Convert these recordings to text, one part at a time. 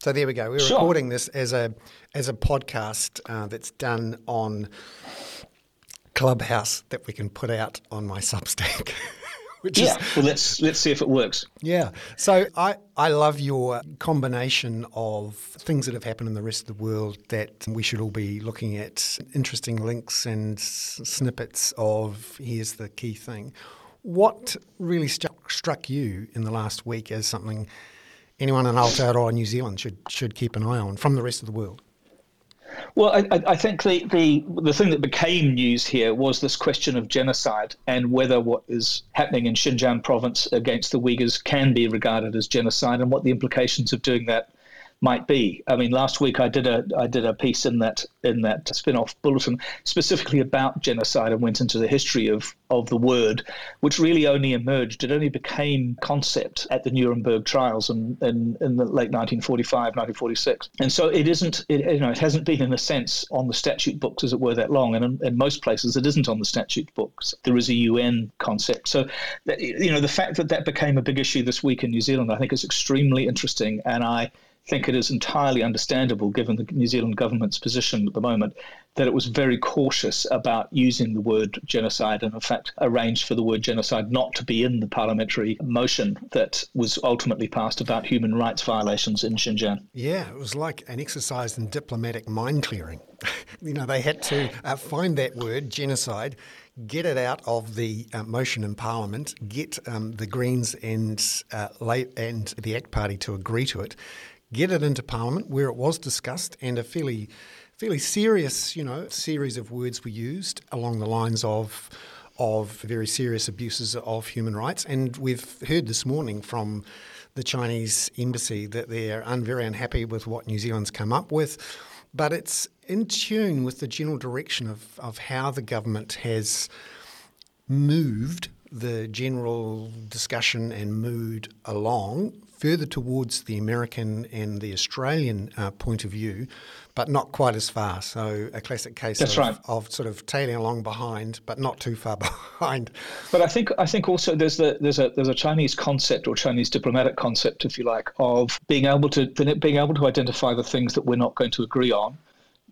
So there we go. We're Sure. recording this as a as a podcast uh, that's done on Clubhouse that we can put out on my Substack. Which Yeah. is Well, let's let's see if it works. yeah. So I, I love your combination of things that have happened in the rest of the world that we should all be looking at, interesting links and s- snippets of here's the key thing. What really struck, struck you in the last week as something anyone in Aotearoa, New Zealand, should should keep an eye on from the rest of the world? Well, I, I- think the, the the thing that became news here was this question of genocide and whether what is happening in Xinjiang province against the Uyghurs can be regarded as genocide and what the implications of doing that might be. I mean, last week I did a I did a piece in that in that Spinoff bulletin specifically about genocide and went into the history of of the word, which really only emerged. It only became concept at the Nuremberg trials in, in, in the late 1945, 1946. And so it isn't, it, you know, it hasn't been in a sense on the statute books as it were that long. And in, in most places it isn't on the statute books. There is a UN concept. So, that, you know, the fact that that became a big issue this week in New Zealand, I think is extremely interesting. And I think it is entirely understandable, given the New Zealand government's position at the moment, that it was very cautious about using the word genocide and, in fact, arranged for the word genocide not to be in the parliamentary motion that was ultimately passed about human rights violations in Xinjiang. Yeah, it was like an exercise in diplomatic mind clearing. you know, they had to uh, find that word, genocide, get it out of the uh, motion in Parliament, get um, the Greens and, uh, and the ACT Party to agree to it, get it into Parliament where it was discussed, and a fairly, fairly serious, you know, series of words were used along the lines of of very serious abuses of human rights. And we've heard this morning from the Chinese embassy that they're un- very unhappy with what New Zealand's come up with. But it's in tune with the general direction of, of how the government has moved the general discussion and mood along further towards the American and the Australian uh, point of view, but not quite as far. So a classic case of, right. of sort of tailing along behind, but not too far behind. But I think I think also there's the there's a there's a Chinese concept or Chinese diplomatic concept, if you like, of being able to being able to identify the things that we're not going to agree on,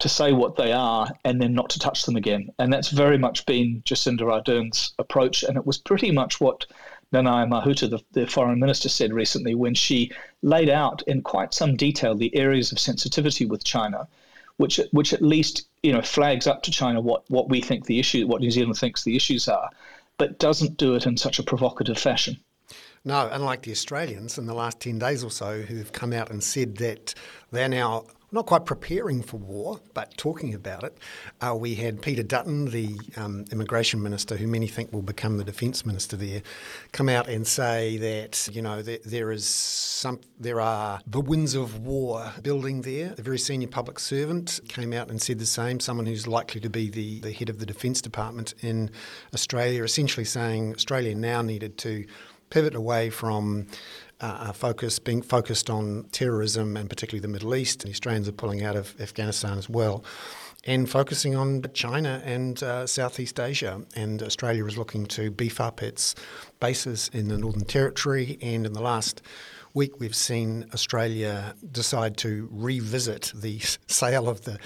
to say what they are, and then not to touch them again. And that's very much been Jacinda Ardern's approach, and it was pretty much what Nanaia Mahuta, the, the foreign minister, said recently when she laid out in quite some detail the areas of sensitivity with China, which which at least you know flags up to China what what we think the issue, what New Zealand thinks the issues are, but doesn't do it in such a provocative fashion. No, unlike the Australians in the last 10 days or so who've come out and said that they're now not quite preparing for war, but talking about it. Uh, we had Peter Dutton, the um, immigration minister, who many think will become the defence minister there, come out and say that you know there, there is some, there are the winds of war building there. A very senior public servant came out and said the same. Someone who's likely to be the, the head of the defence department in Australia, essentially saying Australia now needed to pivot away from uh, focus being focused on terrorism and particularly the Middle East. The Australians are pulling out of Afghanistan as well. And focusing on China and uh, Southeast Asia. And Australia is looking to beef up its bases in the Northern Territory. And in the last week, we've seen Australia decide to revisit the sale of the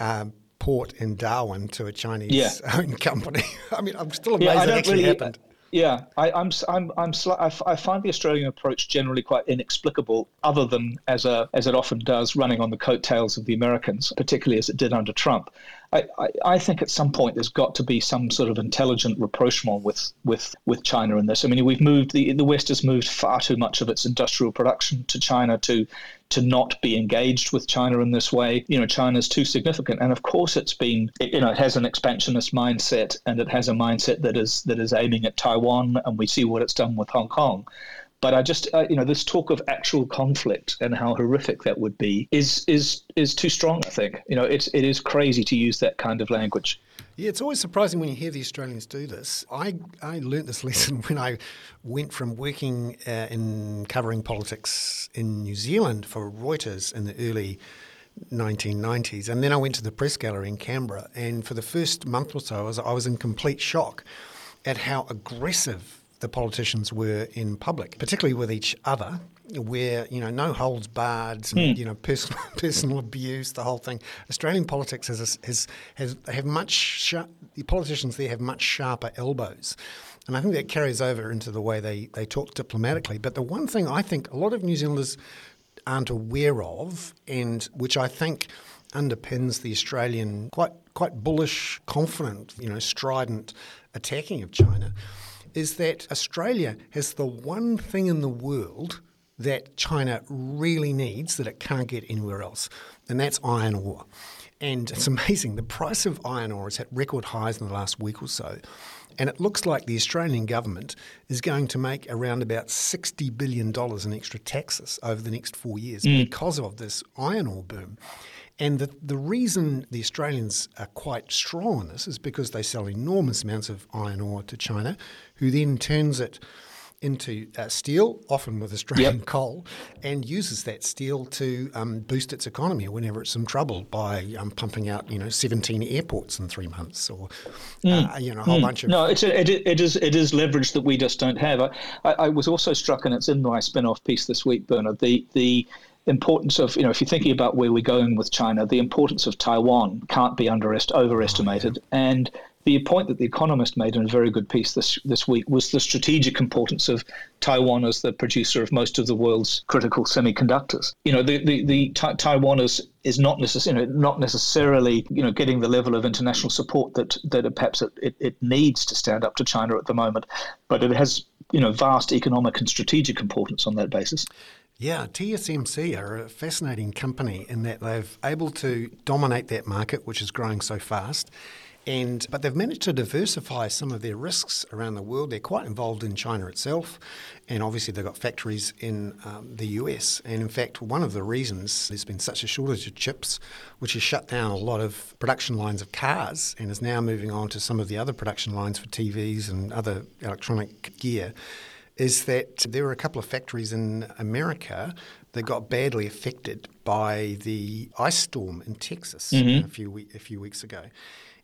uh, port in Darwin to a Chinese Yeah. owned company. I mean, I'm still amazed Yeah, I that actually really- happened. Yeah, I, I'm, I'm, I'm, sli- I, f- I find the Australian approach generally quite inexplicable, other than as a, as it often does, running on the coattails of the Americans, particularly as it did under Trump. I, I, think at some point there's got to be some sort of intelligent rapprochement with, with, with China in this. I mean, we've moved the the West has moved far too much of its industrial production to China to to not be engaged with China in this way. You know, China's too significant, and of course, it's been you know it has an expansionist mindset, and it has a mindset that is that is aiming at Taiwan, and we see what it's done with Hong Kong. But I just, uh, you know, this talk of actual conflict and how horrific that would be is is is too strong. I think, you know, it's it is crazy to use that kind of language. Yeah, it's always surprising when you hear the Australians do this. I, I learnt this lesson when I went from working uh, in covering politics in New Zealand for Reuters in the early 1990s, and then I went to the press gallery in Canberra. And for the first month or so, I was, I was in complete shock at how aggressive the politicians were in public, particularly with each other, where you know no holds barred, and, hmm. you know personal personal abuse, the whole thing. Australian politics has has has have much sharp, the politicians there have much sharper elbows. And I think that carries over into the way they, they talk diplomatically. But the one thing I think a lot of New Zealanders aren't aware of, and which I think underpins the Australian quite quite bullish, confident, you know, strident attacking of China, is that Australia has the one thing in the world that China really needs that it can't get anywhere else, and that's iron ore. And it's amazing. The price of iron ore has hit record highs in the last week or so. And it looks like the Australian government is going to make around about $60 billion in extra taxes over the next four years mm. because of this iron ore boom. And the, the reason the Australians are quite strong on this is because they sell enormous amounts of iron ore to China, who then turns it into uh, steel, often with Australian yep. coal, and uses that steel to um, boost its economy whenever it's in trouble by um, pumping out, you know, 17 airports in three months, or mm. uh, you know, a whole mm. bunch of. No, it's a, it, it is it is leverage that we just don't have. I, I, I was also struck, and it's in my Spinoff piece this week, Bernard. The the importance of, you know, if you're thinking about where we're going with China, the importance of Taiwan can't be underest- overestimated. Oh. And the point that the Economist made in a very good piece this this week was the strategic importance of Taiwan as the producer of most of the world's critical semiconductors. You know, the the, the Taiwan is, is not necessarily you know, not necessarily you know getting the level of international support that that perhaps it, it, it needs to stand up to China at the moment, but it has you know vast economic and strategic importance on that basis. Yeah, TSMC are a fascinating company in that they've able to dominate that market, which is growing so fast. And, but they've managed to diversify some of their risks around the world. They're quite involved in China itself, and obviously they've got factories in um, the US. And in fact, one of the reasons there's been such a shortage of chips, which has shut down a lot of production lines of cars and is now moving on to some of the other production lines for TVs and other electronic gear, is that there were a couple of factories in America that got badly affected by the ice storm in Texas mm-hmm. a few a few weeks ago.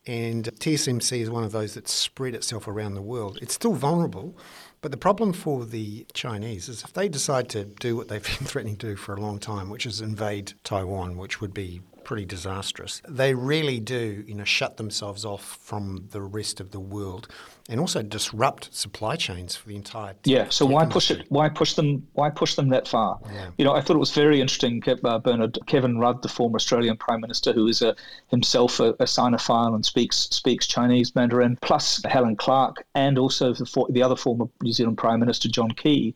And TSMC is one of those that spread itself around the world. It's still vulnerable, but the problem for the Chinese is if they decide to do what they've been threatening to do for a long time, which is invade Taiwan, which would be pretty disastrous. They really do, you know, shut themselves off from the rest of the world, and also disrupt supply chains for the entire. Yeah. So why push it? Why push them? Why push them that far? Yeah. You know, I thought it was very interesting, uh, Bernard Kevin Rudd, the former Australian Prime Minister, who is a, himself a, a Sinophile and speaks speaks Chinese Mandarin, plus Helen Clark, and also the, the other former New Zealand Prime Minister John Key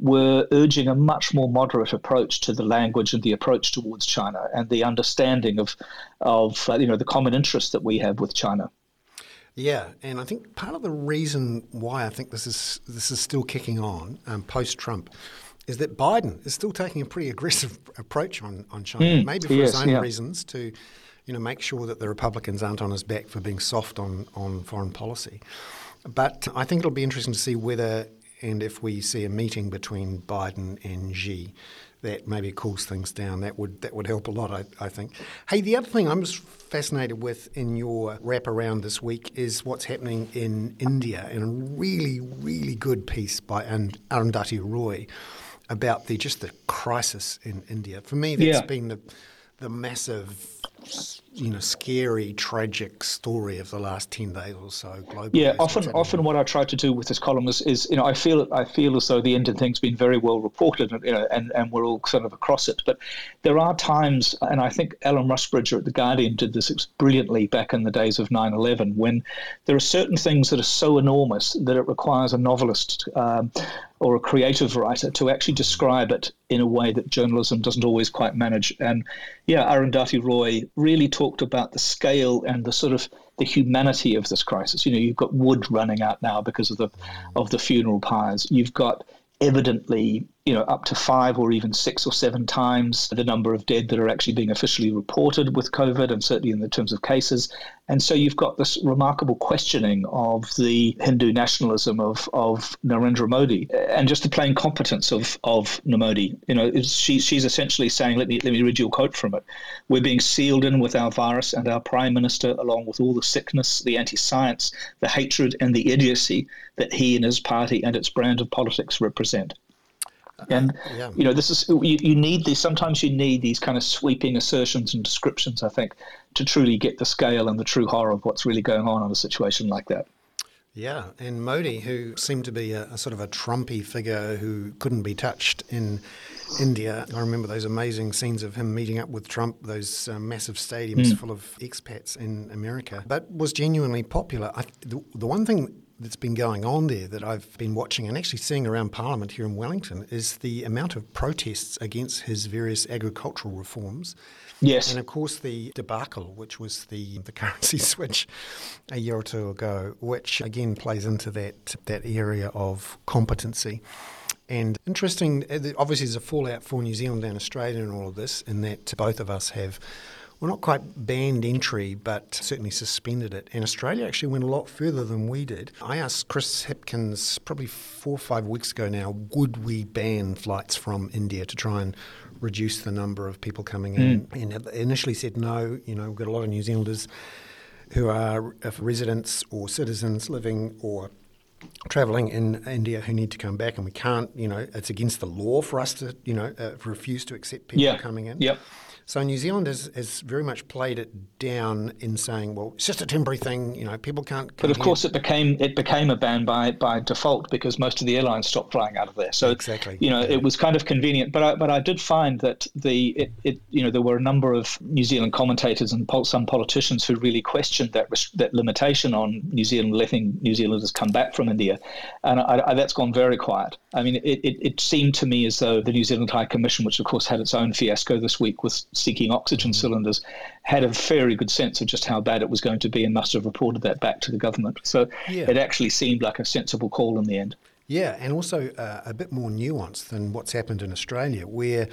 were urging a much more moderate approach to the language and the approach towards China and the understanding of, of uh, you know, the common interests that we have with China. Yeah, and I think part of the reason why I think this is this is still kicking on um, post Trump is that Biden is still taking a pretty aggressive approach on on China, mm, maybe for his own yeah. reasons to, you know, make sure that the Republicans aren't on his back for being soft on on foreign policy. But I think it'll be interesting to see whether and if we see a meeting between Biden and Xi, that maybe cools things down. That would that would help a lot, I, I think. Hey, the other thing I'm just fascinated with in your wrap around this week is what's happening in India, and a really really good piece by Arundhati Roy about the just the crisis in India. For me, that's yeah. been the the massive you know scary, tragic story of the last ten days or so globally. Yeah, often often what I try to do with this column is, is you know I feel I feel as though the Indian thing's been very well reported, you know, and and we're all sort of across it. But there are times, and I think Alan Rusbridger at the Guardian did this brilliantly back in the days of 9/11, when there are certain things that are so enormous that it requires a novelist. Um, or a creative writer to actually describe it in a way that journalism doesn't always quite manage. And yeah, Arundhati Roy really talked about the scale and the sort of the humanity of this crisis. You know, you've got wood running out now because of the of the funeral pyres. You've got evidently you know, up to five or even six or seven times the number of dead that are actually being officially reported with COVID, and certainly in the terms of cases. And so you've got this remarkable questioning of the Hindu nationalism of, of Narendra Modi and just the plain competence of, of Modi. You know, she, she's essentially saying, let me, let me read you a quote from it. We're being sealed in with our virus and our prime minister, along with all the sickness, the anti science, the hatred, and the idiocy that he and his party and its brand of politics represent. And yeah. you know, this is you, you need these. Sometimes you need these kind of sweeping assertions and descriptions. I think to truly get the scale and the true horror of what's really going on in a situation like that. Yeah, and Modi, who seemed to be a, a, sort of a Trumpy figure who couldn't be touched in India. I remember those amazing scenes of him meeting up with Trump, those uh, massive stadiums mm. full of expats in America, but was genuinely popular. I, the, the one thing that's been going on there that I've been watching and actually seeing around Parliament here in Wellington is the amount of protests against his various agricultural reforms. Yes. And of course, the debacle, which was the, the currency switch a year or two ago, which again plays into that, that area of competency. And interesting, uh, obviously, there's a fallout for New Zealand and Australia in all of this, in that both of us have well, not quite banned entry, but certainly suspended it. And Australia actually went a lot further than we did. I asked Chris Hipkins probably four or five weeks ago now, would we ban flights from India to try and reduce the number of people coming in? Mm. And initially said no. You know, we've got a lot of New Zealanders who are residents or citizens living or travelling in India who need to come back, and we can't, you know, it's against the law for us to, you know, uh, refuse to accept people yeah. coming in. Yep. So New Zealand has, has very much played it down in saying, well, it's just a temporary thing. You know, people can't. But of course, it became it became a ban by by default because most of the airlines stopped flying out of there. So exactly, you know, yeah. it was kind of convenient. But I, but I did find that the it, it you know there were a number of New Zealand commentators and some politicians who really questioned that that limitation on New Zealand letting New Zealanders come back from India, and I, I, that's gone very quiet. I mean, it, it, it seemed to me as though the New Zealand High Commission, which of course had its own fiasco this week with seeking oxygen mm-hmm. cylinders, had a very good sense of just how bad it was going to be and must have reported that back to the government. So yeah. it actually seemed like a sensible call in the end. Yeah, and also uh, a bit more nuanced than what's happened in Australia, where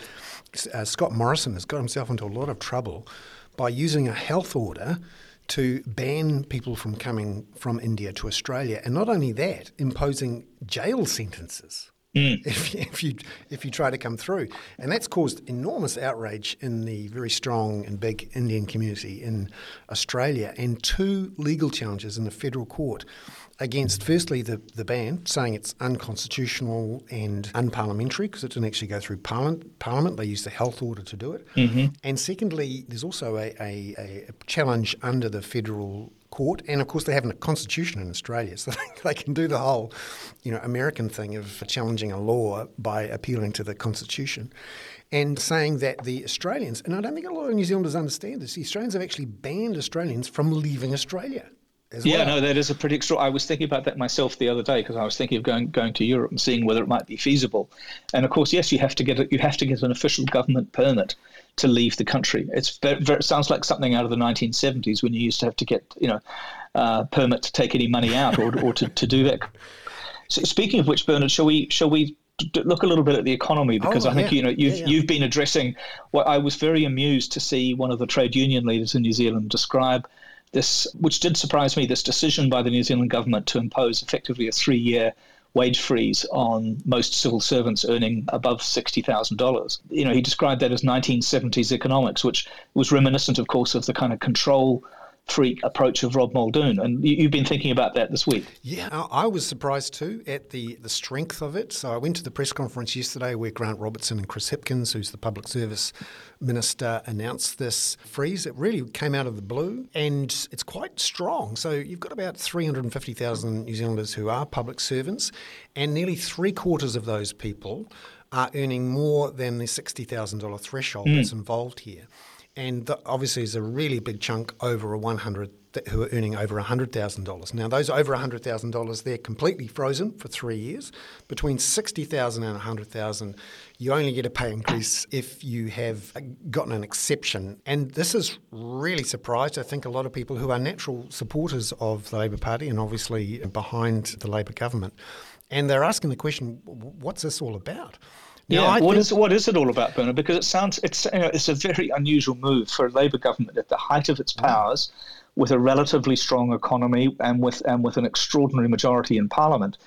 uh, Scott Morrison has got himself into a lot of trouble by using a health order to ban people from coming from India to Australia, and not only that, imposing jail sentences. Mm. If, if, you if you try to come through, and that's caused enormous outrage in the very strong and big Indian community in Australia, and two legal challenges in the federal court against firstly the, the ban, saying it's unconstitutional and unparliamentary because it didn't actually go through parliament. Parliament they used the health order to do it, mm-hmm. and secondly, there's also a, a, a challenge under the federal court, and of course they have a constitution in Australia, so they can do the whole, you know, American thing of challenging a law by appealing to the constitution, and saying that the Australians, and I don't think a lot of New Zealanders understand this, the Australians have actually banned Australians from leaving Australia. Yeah, well. no, that is a pretty extra. I was thinking about that myself the other day because I was thinking of going going to Europe and seeing whether it might be feasible. And of course, yes, you have to get a, you have to get an official government permit to leave the country. It's very, very, it sounds like something out of the 1970s when you used to have to get you know uh, permit to take any money out or, or to, to do that. So speaking of which, Bernard, shall we shall we look a little bit at the economy because oh, I think yeah. you know you've yeah, yeah. you've been addressing what I was very amused to see one of the trade union leaders in New Zealand describe this, which did surprise me, this decision by the New Zealand government to impose effectively a three-year wage freeze on most civil servants earning above $60,000. You know, he described that as 1970s economics, which was reminiscent, of course, of the kind of control freak approach of Rob Muldoon. And you've been thinking about that this week. Yeah, I was surprised too at the, the strength of it. So I went to the press conference yesterday where Grant Robertson and Chris Hipkins, who's the public service minister, announced this freeze. It really came out of the blue and it's quite strong. So you've got about 350,000 New Zealanders who are public servants, and nearly three quarters of those people are earning more than the $60,000 threshold mm. that's involved here and the, obviously there's a really big chunk over a 100 who are earning over $100,000. Now those over $100,000 they're completely frozen for 3 years. Between 60,000 and 100,000 you only get a pay increase if you have uh, gotten an exception. And this has really surprised I think a lot of people who are natural supporters of the Labor Party and obviously behind the Labor government. And they're asking the question what's this all about? Yeah, what is what is it all about, Bernard? Because it sounds it's you know, it's a very unusual move for a Labor government at the height of its powers, with a relatively strong economy and with and with an extraordinary majority in Parliament,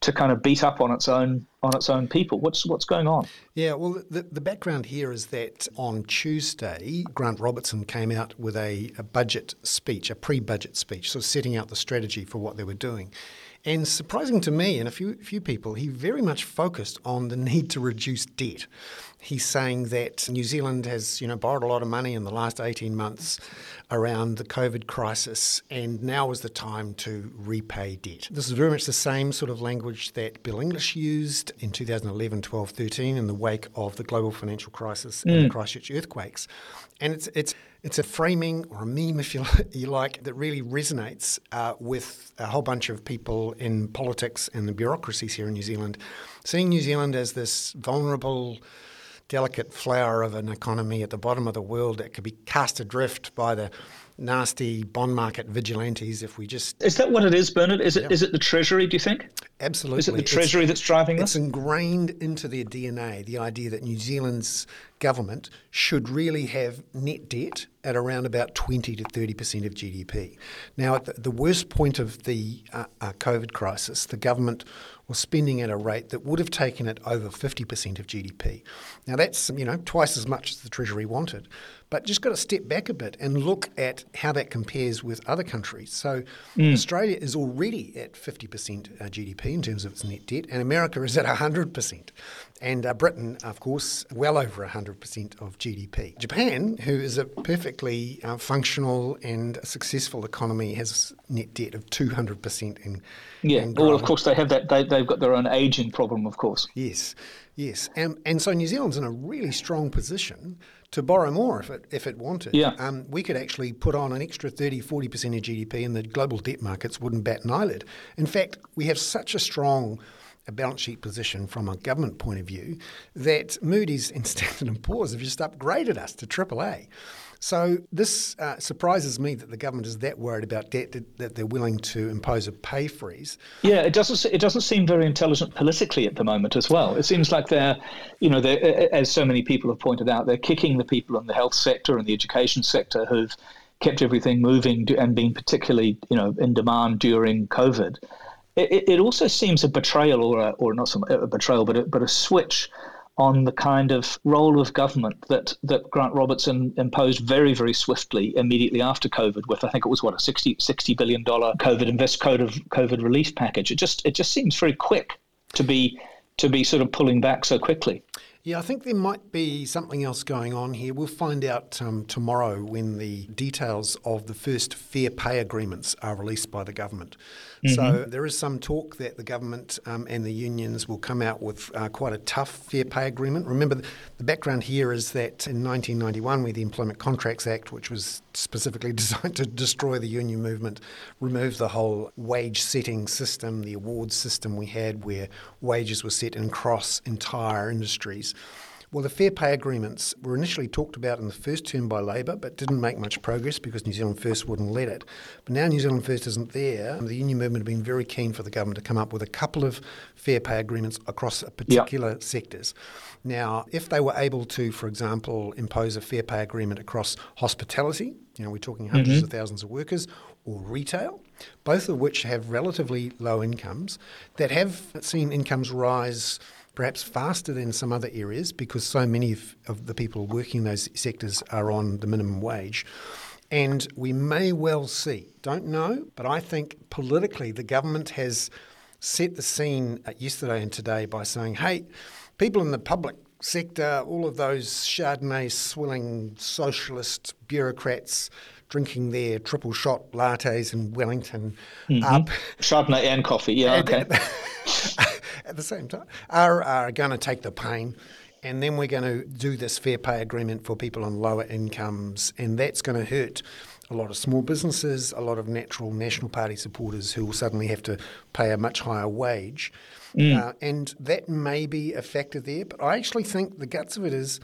to kind of beat up on its own on its own people. What's what's going on? Yeah, well, the, the background here is that on Tuesday, Grant Robertson came out with a, a budget speech, a pre-budget speech, so setting out the strategy for what they were doing. And surprising to me and a few few people, he very much focused on the need to reduce debt. He's saying that New Zealand has, you know, borrowed a lot of money in the last 18 months around the COVID crisis, and now is the time to repay debt. This is very much the same sort of language that Bill English used in 2011, 12, 13 in the wake of the global financial crisis mm. and the Christchurch earthquakes. And it's it's it's a framing or a meme, if you, you like, that really resonates uh, with a whole bunch of people in politics and the bureaucracies here in New Zealand, seeing New Zealand as this vulnerable delicate flower of an economy at the bottom of the world that could be cast adrift by the nasty bond market vigilantes if we just is that what it is bernard is it yeah. is it the treasury do you think absolutely is it the treasury it's, that's driving this it's ingrained into their dna the idea that new zealand's government should really have net debt at around about 20 to 30% of gdp now at the, the worst point of the uh, uh, covid crisis the government was spending at a rate that would have taken it over 50% of GDP. Now that's, you know, twice as much as the Treasury wanted. But just got to step back a bit and look at how that compares with other countries. So mm. Australia is already at 50% uh, GDP in terms of its net debt, and America is at 100%. And uh, Britain, of course, well over 100% of GDP. Japan, who is a perfectly uh, functional and successful economy, has net debt of 200% in yeah, well, of course, they have that. They, they've got their own aging problem, of course. Yes, yes, and and so New Zealand's in a really strong position to borrow more if it if it wanted. Yeah. Um, we could actually put on an extra 30, 40 percent of GDP, and the global debt markets wouldn't bat an eyelid. In fact, we have such a strong a balance sheet position from a government point of view that Moody's and Standard and Poor's have just upgraded us to AAA. So this uh, surprises me that the government is that worried about debt that, they're willing to impose a pay freeze. Yeah, it doesn't. It doesn't seem very intelligent politically at the moment as well. It seems like they're, you know, they're, as so many people have pointed out, they're kicking the people in the health sector and the education sector who've kept everything moving and been particularly, you know, in demand during COVID. It, it also seems a betrayal, or a, or not some, a betrayal, but a, but a switch on the kind of role of government that, that Grant Robertson imposed very, very swiftly immediately after COVID with, I think it was what, a 60, $60 billion COVID invest COVID, COVID relief package. It just, it just seems very quick to be, to be sort of pulling back so quickly. Yeah, I think there might be something else going on here. We'll find out um, tomorrow when the details of the first fair pay agreements are released by the government. Mm-hmm. So there is some talk that the government um, and the unions will come out with uh, quite a tough fair pay agreement. Remember, the background here is that in 1991, with the Employment Contracts Act, which was specifically designed to destroy the union movement, removed the whole wage setting system, the awards system we had where wages were set across entire industries. Well, the fair pay agreements were initially talked about in the first term by Labor, but didn't make much progress because New Zealand First wouldn't let it. But now New Zealand First isn't there. The union movement have been very keen for the government to come up with a couple of fair pay agreements across particular yep. sectors. Now, if they were able to, for example, impose a fair pay agreement across hospitality, you know, we're talking 100s mm-hmm. of thousands of workers, or retail, both of which have relatively low incomes, that have seen incomes rise perhaps faster than some other areas because so many of, of the people working in those sectors are on the minimum wage. And we may well see, don't know, but I think politically the government has set the scene yesterday and today by saying, hey, people in the public sector, all of those Chardonnay swilling socialist bureaucrats drinking their triple shot lattes in Wellington mm-hmm. up. Chardonnay and coffee, yeah, okay. at the same time, are, are going to take the pain. And then we're going to do this fair pay agreement for people on lower incomes, and that's going to hurt a lot of small businesses, a lot of natural National Party supporters who will suddenly have to pay a much higher wage. Mm. Uh, and that may be a factor there, but I actually think the guts of it is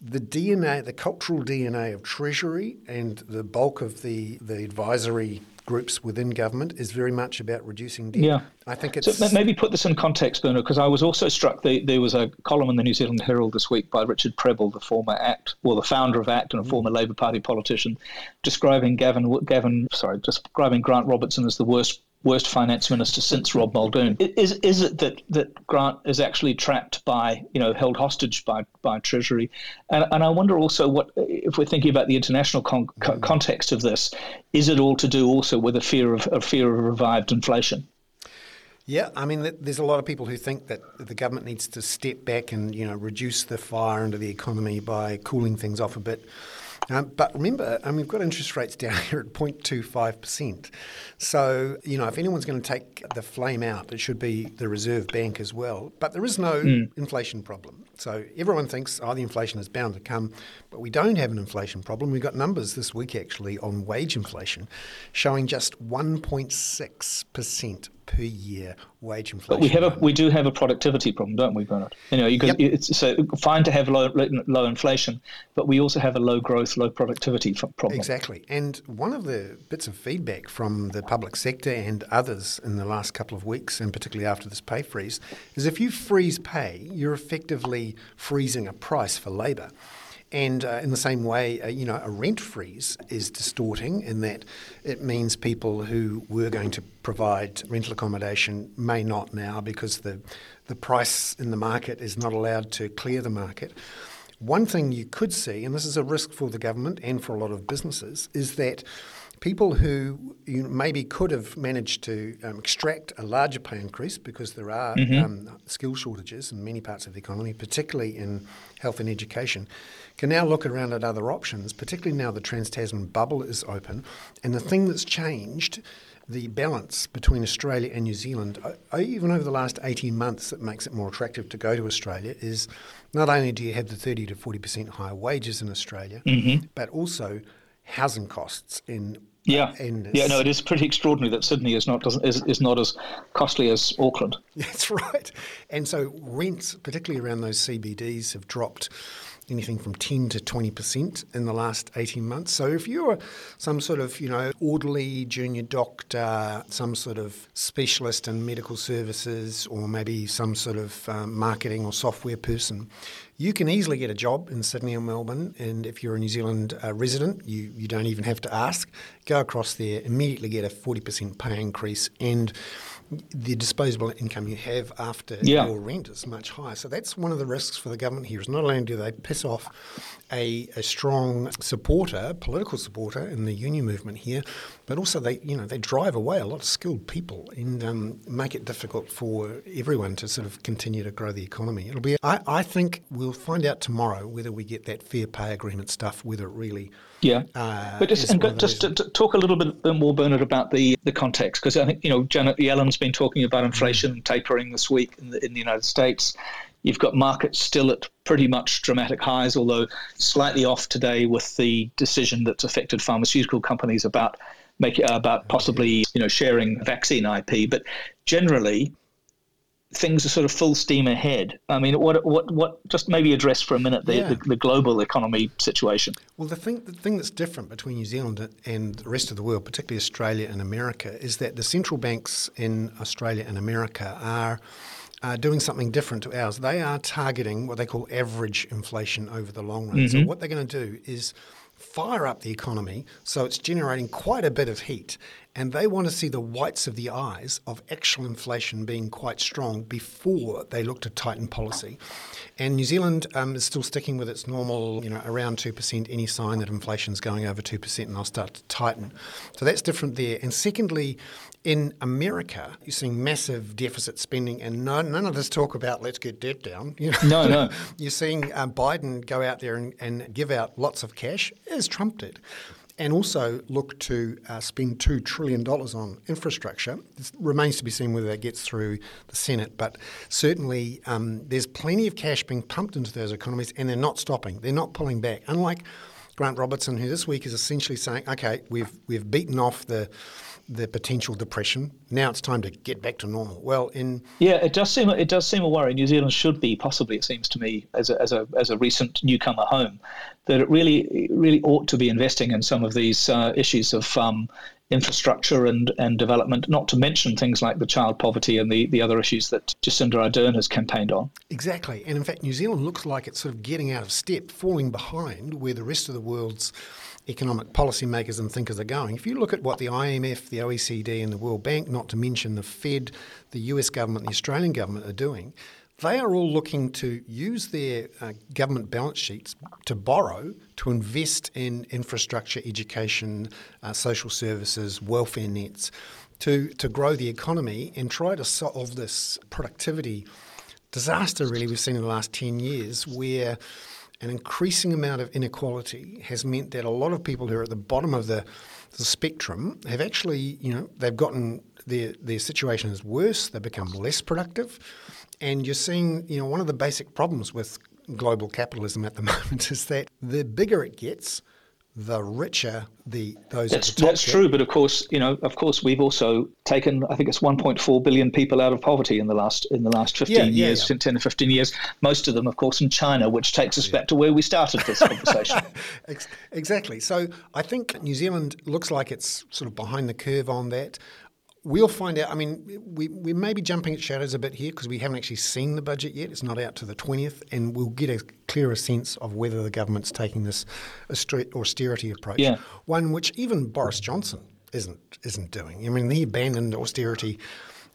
the DNA, the cultural DNA of Treasury and the bulk of the, the advisory groups within government is very much about reducing debt. Yeah. I think it's. So maybe put this in context, Bernard, because I was also struck. The, there was a column in the New Zealand Herald this week by Richard Prebble, the former ACT, well, the founder of ACT and a mm. former Labour Party politician, describing Gavin, Gavin, sorry, describing Grant Robertson as the worst worst finance minister since Rob Muldoon. Is is it that, that Grant is actually trapped by you know held hostage by by Treasury, and and I wonder also what if we're thinking about the international con- mm. context of this, is it all to do also with a fear of a fear of revived inflation? Yeah, I mean, there's a lot of people who think that the government needs to step back and you know reduce the fire into the economy by cooling things off a bit. Um, but remember, um, we've got interest rates down here at 0.25%. So, you know, if anyone's going to take the flame out, it should be the Reserve Bank as well. But there is no mm. inflation problem. So everyone thinks, oh, the inflation is bound to come. But we don't have an inflation problem. We've got numbers this week actually on wage inflation showing just 1.6% per year wage inflation. But we have a we do have a productivity problem, don't we, Bernard? You know, you yep. it's so fine to have low low inflation, but we also have a low growth, low productivity problem. Exactly. And one of the bits of feedback from the public sector and others in the last couple of weeks, and particularly after this pay freeze, is if you freeze pay, you're effectively freezing a price for labour. And uh, in the same way, uh, you know, a rent freeze is distorting in that it means people who were going to provide rental accommodation may not now because the, the price in the market is not allowed to clear the market. One thing you could see, and this is a risk for the government and for a lot of businesses, is that people who you maybe could have managed to um, extract a larger pay increase because there are mm-hmm. um, skill shortages in many parts of the economy, particularly in health and education, can now look around at other options, particularly now the Trans Tasman bubble is open. And the thing that's changed the balance between Australia and New Zealand, even over the last 18 months, that makes it more attractive to go to Australia is not only do you have the 30 to 40% higher wages in Australia, mm-hmm. but also housing costs in yeah, yeah, no, it is pretty extraordinary that Sydney is not doesn't is, is not as costly as Auckland. That's right, and so rents, particularly around those CBDs, have dropped anything from 10 to 20% in the last 18 months. So if you're some sort of, you know, orderly, junior doctor, some sort of specialist in medical services, or maybe some sort of um, marketing or software person, you can easily get a job in Sydney or Melbourne. And if you're a New Zealand uh, resident, you, you don't even have to ask. Go across there, immediately get a 40% pay increase and the disposable income you have after yeah. your rent is much higher. So that's one of the risks for the government here is not only do they piss off a, a strong supporter, political supporter in the union movement here, but also they you know they drive away a lot of skilled people and um, make it difficult for everyone to sort of continue to grow the economy. It'll be I, I think we'll find out tomorrow whether we get that fair pay agreement stuff, whether it really yeah, uh, but just, and just to, to, talk a little bit more, Bernard, about the, the context, because I think you know Janet Yellen's been talking about inflation mm. tapering this week in the in the United States. You've got markets still at pretty much dramatic highs, although slightly off today with the decision that's affected pharmaceutical companies about make about possibly you know sharing vaccine IP. But generally, things are sort of full steam ahead. I mean, what what what? Just maybe address for a minute the, yeah. the, the, global economy situation. Well, the thing the thing that's different between New Zealand and the rest of the world, particularly Australia and America, is that the central banks in Australia and America are. Uh, doing something different to ours. They are targeting what they call average inflation over the long run. Mm-hmm. So, what they're going to do is fire up the economy so it's generating quite a bit of heat. And they want to see the whites of the eyes of actual inflation being quite strong before they look to tighten policy. And New Zealand um, is still sticking with its normal, you know, around 2%, any sign that inflation is going over 2%, and they'll start to tighten. So that's different there. And secondly, in America, you're seeing massive deficit spending, and no, none of this talk about let's get debt down. You know? No, no. you're seeing uh, Biden go out there and, and, give out lots of cash, as Trump did, and also look to uh, spend $2 trillion on infrastructure. It remains to be seen whether that gets through the Senate, but certainly um, there's plenty of cash being pumped into those economies, and they're not stopping. They're not pulling back. Unlike Grant Robertson, who this week is essentially saying, okay, we've we've beaten off the the potential depression. Now it's time to get back to normal. Well, in yeah, it does seem it does seem a worry. New Zealand should be possibly, it seems to me, as a as a as a recent newcomer home, that it really really ought to be investing in some of these uh, issues of um, infrastructure and, and development, not to mention things like the child poverty and the, the other issues that Jacinda Ardern has campaigned on. Exactly. And in fact, New Zealand looks like it's sort of getting out of step, falling behind where the rest of the world's economic policymakers and thinkers are going. If you look at what the IMF, the OECD, and the World Bank, not to mention the Fed, the US government, the Australian government, are doing, they are all looking to use their uh, government balance sheets to borrow to invest in infrastructure, education, uh, social services, welfare nets, to, to grow the economy and try to solve this productivity disaster, really, we've seen in the last 10 years, where an increasing amount of inequality has meant that a lot of people who are at the bottom of the, the spectrum have actually, you know, they've gotten their, their situation is worse, they've become less productive and you're seeing, you know, one of the basic problems with global capitalism at the moment is that the bigger it gets, the richer the those that's, the that's true but of course you know of course we've also taken i think it's 1.4 billion people out of poverty in the last in the last 15 yeah, yeah, years yeah. 10 or 15 years most of them of course in china which takes us back to where we started this conversation. Exactly. So i think new zealand looks like it's sort of behind the curve on that We'll find out. I mean, we, we may be jumping at shadows a bit here because we haven't actually seen the budget yet. It's not out to the 20th, and we'll get a clearer sense of whether the government's taking this austerity approach. Yeah. One which even Boris Johnson isn't isn't doing. I mean, he abandoned austerity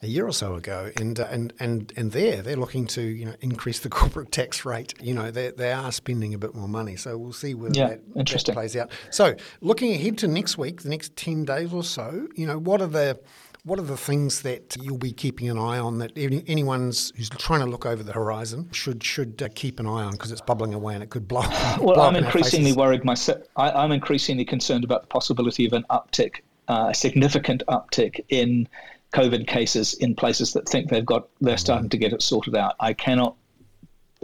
a year or so ago, and uh, and and and there they're looking to you know increase the corporate tax rate. You know, they they are spending a bit more money, so we'll see whether yeah, that, that plays out. So, looking ahead to next week, the next ten days or so, you know, what are the what are the things that you'll be keeping an eye on that anyone who's trying to look over the horizon should should uh, keep an eye on because it's bubbling away and it could blow? Well, blow I'm increasingly worried myself. I, am increasingly concerned about the possibility of an uptick, uh, a significant uptick in COVID cases in places that think they've got they're starting to get it sorted out. I cannot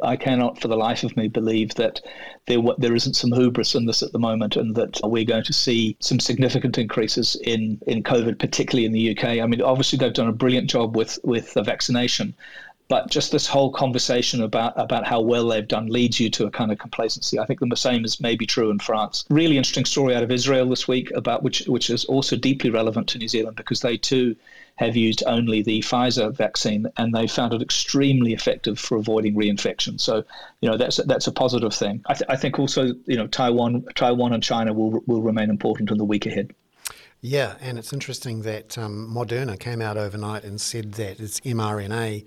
I cannot for the life of me believe that there there isn't some hubris in this at the moment, and that we're going to see some significant increases in in COVID, particularly in the UK. I mean, obviously they've done a brilliant job with with the vaccination, but just this whole conversation about about how well they've done leads you to a kind of complacency. I think the same is maybe true in France. Really interesting story out of Israel this week about which which is also deeply relevant to New Zealand because they too have used only the Pfizer vaccine, and they found it extremely effective for avoiding reinfection. So, you know, that's that's a positive thing. I, th- I think also, you know, Taiwan, Taiwan and China will will remain important in the week ahead. Yeah, and it's interesting that um, Moderna came out overnight and said that its mRNA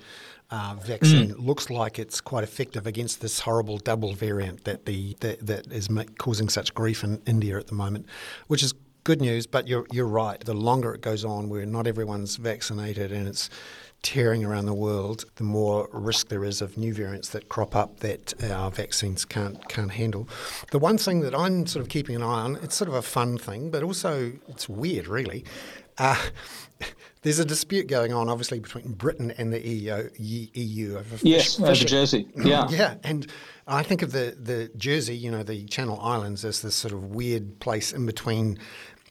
uh, vaccine mm. looks like it's quite effective against this horrible double variant that the that, that is causing such grief in India at the moment, which is good news, but you're you're right. The longer it goes on, where not everyone's vaccinated and it's tearing around the world, the more risk there is of new variants that crop up that our vaccines can't can't handle. The one thing that I'm sort of keeping an eye on, it's sort of a fun thing, but also it's weird, really. Uh, there's a dispute going on, obviously, between Britain and the EU. EU over yes, fish, over Jersey. Yeah, yeah, and I think of the the Jersey, you know, the Channel Islands, as this sort of weird place in between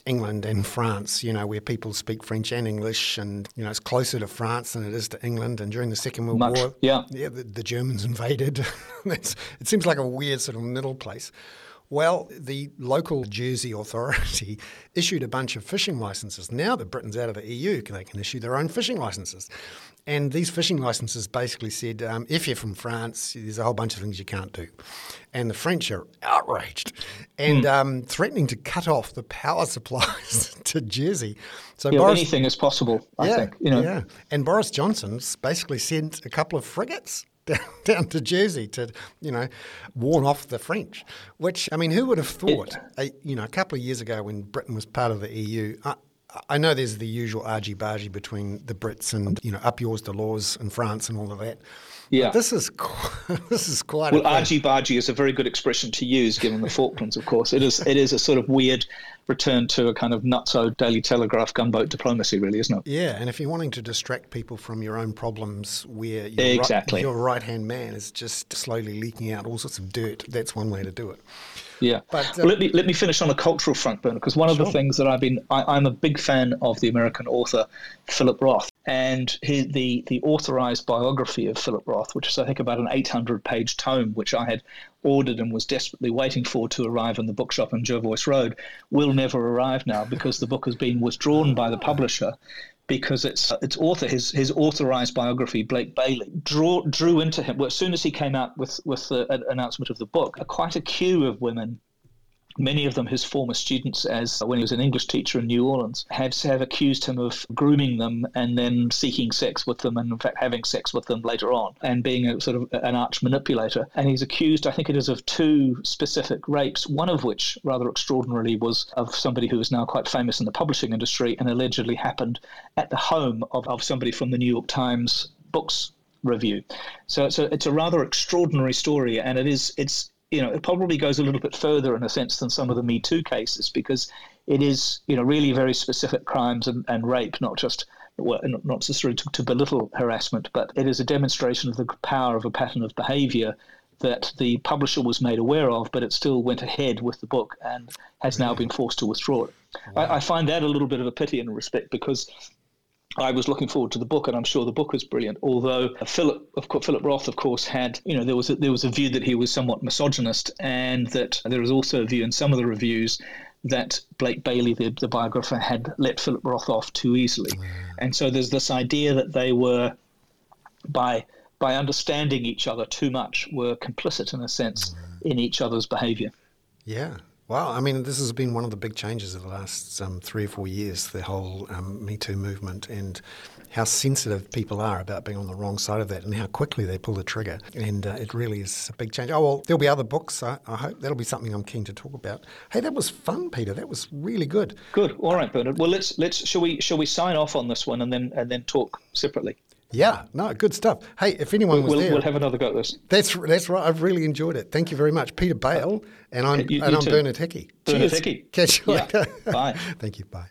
England and France, you know, where people speak French and English, and you know, it's closer to France than it is to England. And during the Second World Much, War, yeah, yeah, the, the Germans invaded. it seems like a weird sort of middle place. Well, the local Jersey authority issued a bunch of fishing licenses. Now that Britain's out of the EU, they can issue their own fishing licenses. And these fishing licenses basically said um, if you're from France, there's a whole bunch of things you can't do. And the French are outraged and mm. um, threatening to cut off the power supplies to Jersey. So yeah, Boris, anything is possible, I yeah, think. You know. Yeah. And Boris Johnson's basically sent a couple of frigates down, down to Jersey to, you know, warn off the French. Which I mean, who would have thought? a, you know, a couple of years ago when Britain was part of the EU. I, I know there's the usual argy bargy between the Brits and you know up yours Delors in France and all of that. Yeah, but this is quite, this is quite. Well, argy bargy is a very good expression to use given the Falklands. Of course, it is. It is a sort of weird return to a kind of nutso Daily Telegraph gunboat diplomacy, really, isn't it? Yeah, and if you're wanting to distract people from your own problems, where your exactly. right, your right hand man is just slowly leaking out all sorts of dirt, that's one way to do it. Yeah. But um, well, let me let me finish on a cultural front, Bernard, because one of sure. the things that I've been I, am a big fan of the American author Philip Roth, and the the authorized biography of Philip Roth, which is I think about an 800 page tome, which I had ordered and was desperately waiting for to arrive in the bookshop on Jervois Road, will never arrive now because the book has been withdrawn by the publisher because its its author, his his authorized biography, Blake Bailey, draw, drew into him. Well, as soon as he came out with with the announcement of the book, quite a queue of women Many of them his former students, as when he was an English teacher in New Orleans, have, have accused him of grooming them and then seeking sex with them, and in fact having sex with them later on, and being a sort of an arch manipulator. And he's accused, I think it is, of two specific rapes, one of which, rather extraordinarily, was of somebody who is now quite famous in the publishing industry and allegedly happened at the home of, of somebody from the New York Times books review. So a, it's a rather extraordinary story, and it is it's you know, it probably goes a little bit further in a sense than some of the Me Too cases because it is, you know, really very specific crimes and, and rape, not just well, not necessarily to, to belittle harassment, but it is a demonstration of the power of a pattern of behaviour that the publisher was made aware of, but it still went ahead with the book and has now been forced to withdraw it. Wow. I, I, find that a little bit of a pity in respect because I was looking forward to the book, and I'm sure the book was brilliant. Although Philip, of course, Philip Roth, of course, had you know there was a, there was a view that he was somewhat misogynist, and that there was also a view in some of the reviews that Blake Bailey, the, the biographer, had let Philip Roth off too easily, mm. and so there's this idea that they were by by understanding each other too much were complicit in a sense mm. in each other's behaviour. Yeah, Wow, I mean, this has been one of the big changes of the last um, three or four years, the whole um, Me Too movement, and how sensitive people are about being on the wrong side of that and how quickly they pull the trigger. And uh, it really is a big change. Oh, well, there'll be other books. I, I, hope that'll be something I'm keen to talk about. Hey, that was fun, Peter. That was really good. Good. All right, Bernard. Well, let's let's shall we shall we sign off on this one and then and then talk separately. Yeah, no, good stuff. Hey, if anyone was we'll, there, we'll have another go at this. That's that's right. I've really enjoyed it. Thank you very much, Peter Bale, and I'm you, you and I'm too. Bernard Hickey. Bernard Hickey. Catch you yeah. later. Bye. Thank you. Bye.